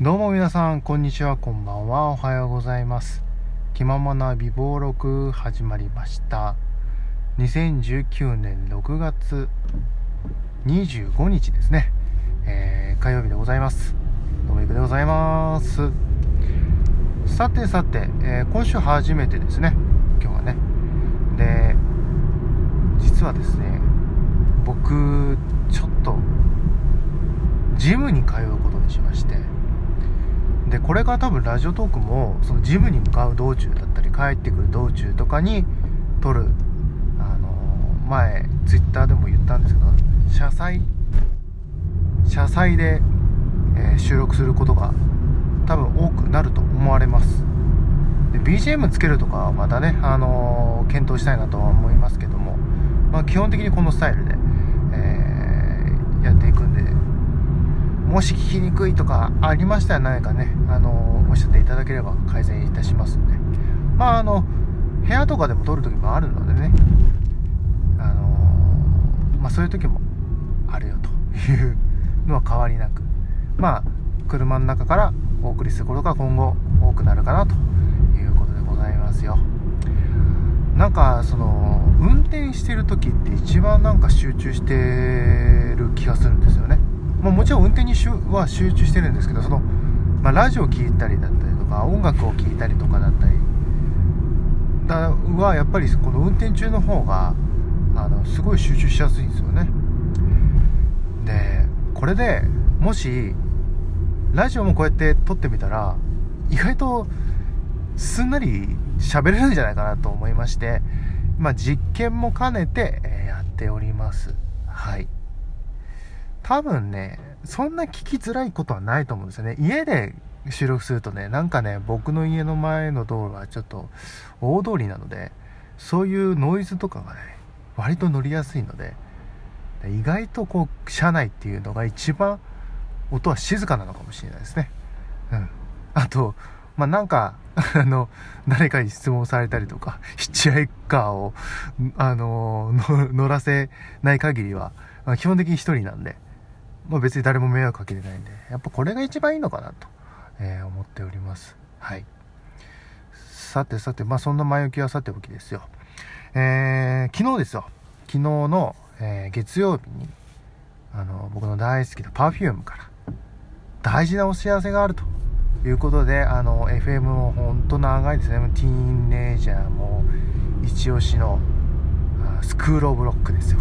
どうも皆さん、こんにちは、こんばんは、おはようございます。気ままな美貌録始まりました。2019年6月25日ですね。えー、火曜日でございます。どうもいくでございます。さてさて、えー今週初めてですね。今日はね。で、実はですね、僕、ちょっと、ジムに通うことにしまして、でこれから多分ラジオトークもそのジムに向かう道中だったり帰ってくる道中とかに撮るあの前ツイッターでも言ったんですけど車載車載で、え収録することが多分多くなると思われます。で BGM つけるとかはまたね、あの検討したいなとは思いますけども、まあ、基本的にこのスタイル、えーやっていくんでもし聞きにくいとかありましたら何かね、あのおっしゃっていただければ改善いたしますんで。まあ、あの、部屋とかでも撮る時もあるのでね、あのまあ、そういう時もあるよというのは変わりなく、まあ、車の中からお送りすることが今後多くなるかなということでございますよ。なんか、その、運転してる時って一番なんか集中してる気がするんですよね。まあ、もちろん運転にしゅは集中してるんですけどその、まあ、ラジオ聴いたりだったりとか音楽を聴いたりとかだったり。だはやっぱりこの運転中の方があのすごい集中しやすいんですよね。でこれでもしラジオもこうやって撮ってみたら意外とすんなり喋れるんじゃないかなと思いまして、まあ、実験も兼ねて、えやっております。はい。多分ね、そんな聞きづらいことはないと思うんですよね。家で収録するとね、なんかね、僕の家の前の道路はちょっと大通りなので、そういうノイズとかがね、割と乗りやすいので、意外とこう、車内っていうのが一番音は静かなのかもしれないですね。うん。あと、まあ、なんか、あの、誰かに質問されたりとか、ヒッチハイカーを、あの、乗らせない限りは、基本的に一人なんで、まあ、別に誰も迷惑かけてないんで、やっぱこれが一番いいのかなと、えー思っております。はい。さてさて、まあそんな前置きはさておきですよ。えー昨日ですよ。昨日の、えー月曜日に、あの、僕の大好きな Perfume から、大事なお知らせがあるということで、あの、FM も本当長いですね。ティーンネイジャーも一押しの、スクールオブロックですよ。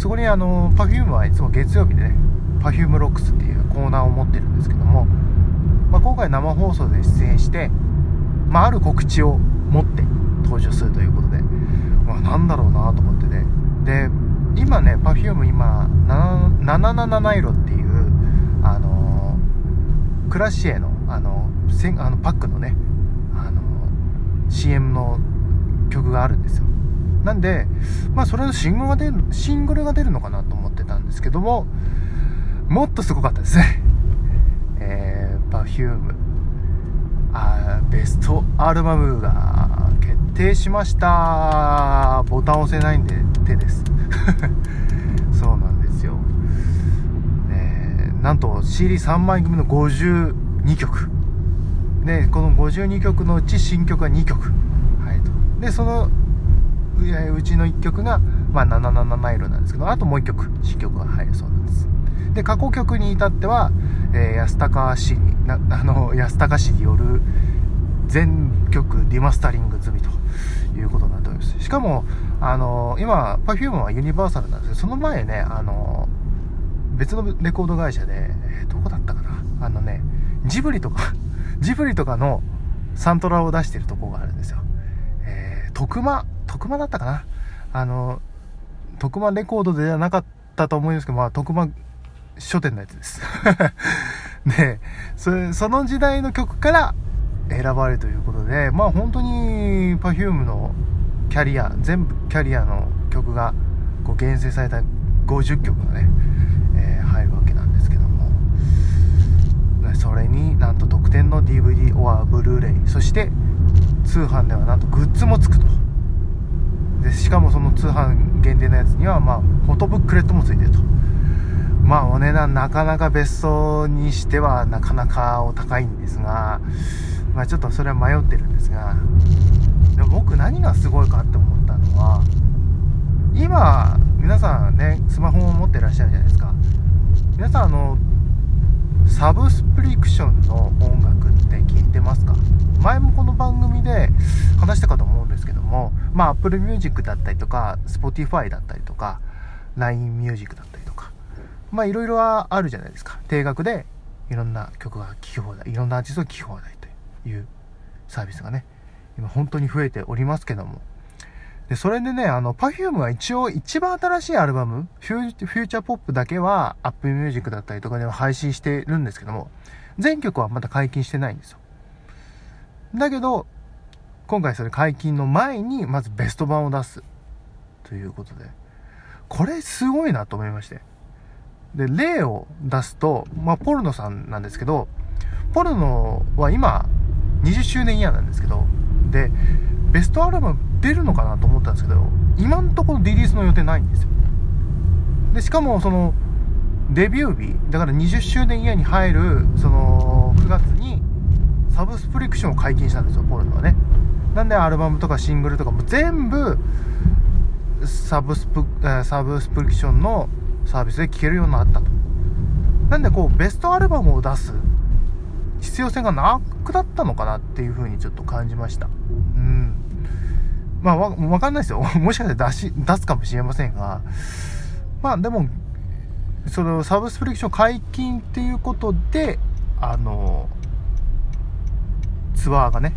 そこにあの Perfume はいつも月曜日でね Perfume Rocks っていうコーナーを持ってるんですけども、まあ、今回生放送で出演して、まあ、ある告知を持って登場するということで、まあ、なんだろうなと思ってね。で今ね Perfume 今777色っていうあのクラシエのあのせんあのパックのねあの CM の曲があるんですよ。なんで、まあ、それのシングルが出る、シングルが出るのかなと思ってたんですけども、もっとすごかったですね。えー、Perfume、あベストアルバムが決定しました。ボタン押せないんで手です。そうなんですよ。えーなんと CD3 枚組の52曲。で、この52曲のうち新曲が2曲入ると。で、そのうちの1曲が、まあ、777色なんですけどあともう1曲新曲が入るそうなんです。で過去曲に至っては、えー安高氏にな あの安高氏による全曲リマスタリング済みということになっております。しかもあの今 Perfume はユニバーサルなんですけどその前ねあの別のレコード会社で、えーどこだったかな？あのねジブリとかジブリとかのサントラを出してるとこがあるんですよ。えー、徳間、徳間だったかな。あの、徳間レコードではなかったと思うんですけど、まあ、徳間書店のやつです。で、そ、その時代の曲から選ばれるということで、まあ本当に Perfume のキャリア、全部キャリアの曲がこう厳選された50曲がね、えー入るわけなんですけども、それになんと特典の DVD オアブルーレイ、そして通販ではなんとグッズもつくと。でしかもその通販限定のやつにはまあフォトブックレットもついてるとまあお値段なかなかベストにしてはなかなかお高いんですが、まあちょっとそれは迷ってるんですが、でも僕何がすごいかって思ったのは、今、皆さんね、スマホを持ってらっしゃるじゃないですか。皆さんあの、サブスプリクションの音楽って聞いてますか？前もこの番組で話したかと思うんですけども、まあ Apple Music だったりとか、Spotify だったりとか、LINE Music だったりとか、まあいろいろあるじゃないですか。定額でいろんな曲が聴き放題、いろんなアーティストが聴き放題というサービスがね、今本当に増えておりますけども。で、それでね、あの、Perfume が一応一番新しいアルバム、フューチャーポップだけは Apple Music だったりとかでは配信してるんですけども、全曲はまだ解禁してないんですよ。だけど、今回それ解禁の前に、まずベスト版を出す。ということで。これすごいなと思いまして。で、例を出すと、まあ、ポルノさんなんですけど、ポルノは今、20周年イヤーなんですけど、で、ベストアルバム出るのかなと思ったんですけど、今んところリリースの予定ないんですよ。で、しかも、その、デビュー日、だから20周年イヤーに入る、その、9月に、サブスプリクションを解禁したんですよ、ポルノはね。なんでアルバムとかシングルとかも全部、サブスプ、サブスプリクションのサービスで聴けるようになったと。なんでこう、ベストアルバムを出す必要性がなくなったのかなっていう風にちょっと感じました。うん。まあわ、わかんないですよ。もしかして出し、出すかもしれませんが、まあでも、そのサブスプリクション解禁っていうことで、あの、ツアーがね、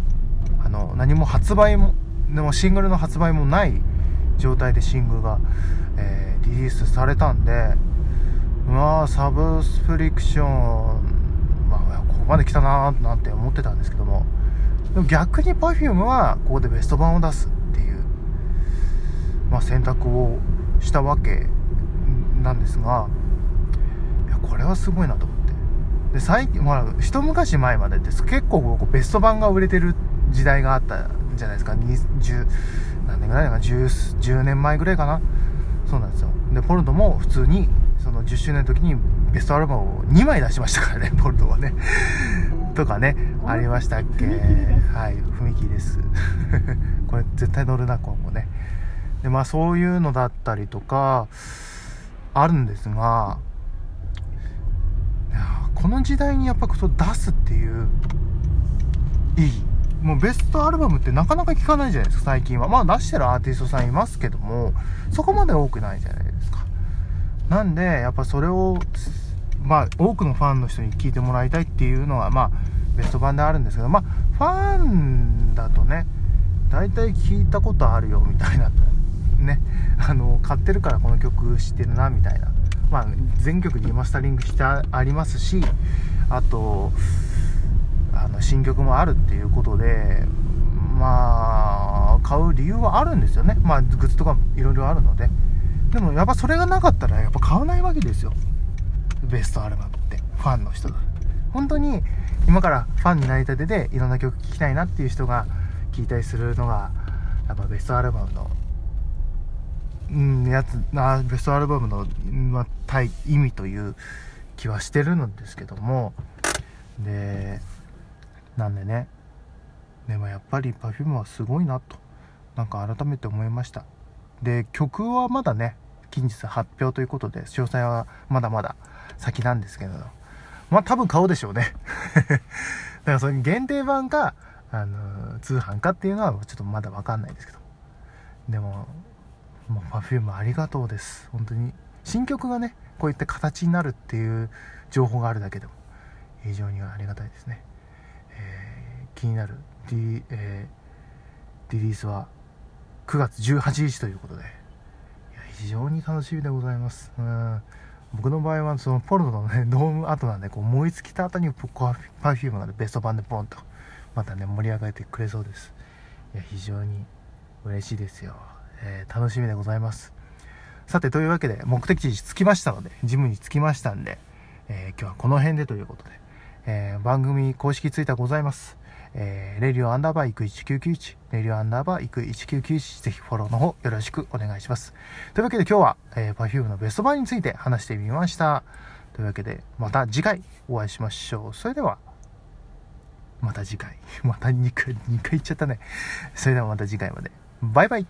あの、何も発売も、でもシングルの発売もない状態でシングルが、えー、リリースされたんで、まあ、サブスプリクション、まあ、ここまで来たなーなんて思ってたんですけども、でも逆に Perfume はここでベスト版を出すっていう、まあ、選択をしたわけなんですが、いや、これはすごいなと。で、最近、まあ、一昔前までって結構こうベスト版が売れてる時代があったんじゃないですか。20、何年ぐらいだかな 10, 10年前ぐらいかな。そうなんですよ。で、ポルトも普通に、その10周年の時にベストアルバムを2枚出しましたからね、ポルトはね。とかね、ありましたっけはい、踏切です。これ絶対乗るな、今後ね。で、まあそういうのだったりとか、あるんですが、この時代にやっぱそ出すっていう意義もうベストアルバムってなかなか聞かないじゃないですか最近は。まあ出してるアーティストさんいますけどもそこまで多くないじゃないですか。なんでやっぱそれをまあ多くのファンの人に聞いてもらいたいっていうのはまあベスト版であるんですけどまあファンだとね大体聞いたことあるよみたいな。ね。あの買ってるからこの曲知ってるなみたいな。まあ、全曲リマスタリングしてありますしあとあの新曲もあるっていうことでまあ買う理由はあるんですよね。まあグッズとかいろいろあるので。でもやっぱそれがなかったらやっぱ買わないわけですよ。ベストアルバムってファンの人が。本当に今からファンになりたてでいろんな曲聴きたいなっていう人が聴いたりするのがやっぱベストアルバムのうん、やつなベストアルバムの、ま、対意味という気はしてるんですけども。でなんでね。でもやっぱり Perfume はすごいなと。なんか改めて思いました。で曲はまだね近日発表ということで詳細はまだまだ先なんですけど。まあ多分買うでしょうね。だからそれ限定版かあの通販かっていうのはちょっとまだ分かんないですけど。でももう Perfume ありがとうです。本当に。新曲がねこういった形になるっていう情報があるだけでも非常にありがたいですね、えー、気になる、D えー、リリースは9月18日ということでいや非常に楽しみでございます。うん。僕の場合はそのポルノのねドーム後なんでこう燃え尽きた後にパフュームが、ね、ベスト版でポンとまたね盛り上げてくれそうです。いや非常に嬉しいですよ。えー、楽しみでございます。さて、というわけで、目的地着きましたので、ジムに着きましたんで、えー、今日はこの辺でということで、えー、番組公式ツイッターございます。えー、レディオアンダーバー行く1991、レディオアンダーバー行く1991、ぜひフォローの方よろしくお願いします。というわけで今日は、えー、Perfume のベストバイについて話してみました。というわけで、また次回お会いしましょう。それでは、また次回。また2回、2回言っちゃったね。それではまた次回まで。バイバイ